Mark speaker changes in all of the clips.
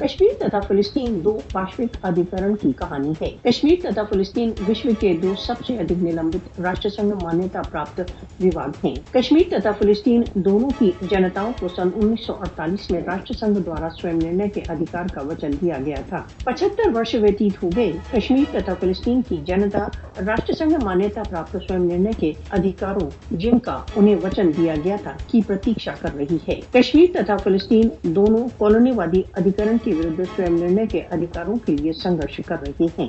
Speaker 1: کشمیر تتا فلسطین دو واشوک ادھیکرن کی کہانی ہے۔ کشمیر تتا فلسطین وشو کے دو سب سے ادھک نلمبت راشٹر سنگھ مانیہ پراپت وواد ہیں۔ کشمیر تتا فلسطین دونوں کی جنتاؤں کو سن انیس سو اڑتالیس میں راشٹر سنگھ دوارا سوئم نرنے کے ادھیکار کا وچن دیا گیا تھا۔ پچہتر ورش ویتیت ہو گئے۔ کشمیر تتا فلسطین کی جنتا راشٹر سنگھ مانتا پراپت سوئم نرنے کے ادھیکاروں جن کا انہیں وچن دیا گیا تھا کی پرتیشا کر رہی ہے۔ کشمیر تتا فلسطین دونوں کالونی وادی ادھیکرن کے ورد سوئم نرنے کے ادھیکاروں کے لیے سنگرش کر رہے ہیں۔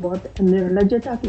Speaker 1: بہت نرلجتا کے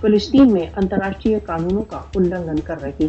Speaker 1: فلسطین میں انتراشٹریہ قانونوں کا النگھن کر رہے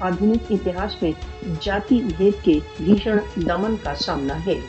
Speaker 1: آدھونک اتہاس میں جاتی بھید کے بھیشن دمن کا سامنا ہے۔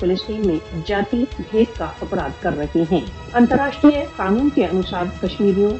Speaker 1: فلسطین میں جاتی بھید کا اپرادھ کر رہے ہیں۔ انتراشٹری قانون کے انوسار کشمیریوں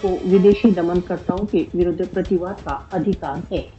Speaker 1: کو ودیشی دمن کرتاؤں کے ورد پرتیواد کا ادھیکار ہے۔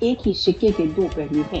Speaker 1: ایک ہی سکے کے دو پہلو ہیں۔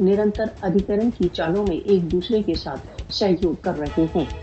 Speaker 1: نرنتر ادھیکرن کی چالوں میں ایک دوسرے کے ساتھ ساتھ سہیوگ کر رہے ہیں۔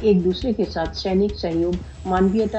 Speaker 1: ایک دوسرے کے ساتھ سینک سہیوگ، مانویتا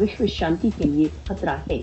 Speaker 1: وشو شانتی کے لیے خطرہ ہے۔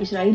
Speaker 1: اسرائیل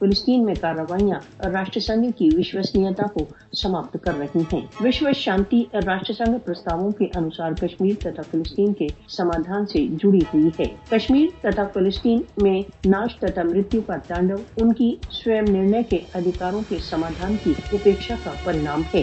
Speaker 1: فلسطین میں کارروائیاں راشٹر سنگھ کی وشوسنیتا کو سماپت کر رہی ہیں۔ وشو شانتی راشٹر سنگھ پرستاووں کے انوسار کشمیر تتھا فلسطین کے سمادھان سے جڑی ہوئی ہے۔ کشمیر تتھا فلسطین میں ناش تتا مرتو کا تانڈو، ان کی سوئم نرنے کے ادھیکاروں کے سمادھان کی اپیکشا کا پرینام ہے۔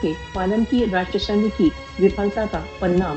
Speaker 1: کے پالن کی راشٹر سنگھ کی وفلتا کا پرینام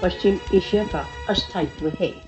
Speaker 1: پشچم ایشیا کا استھائیتو ہے۔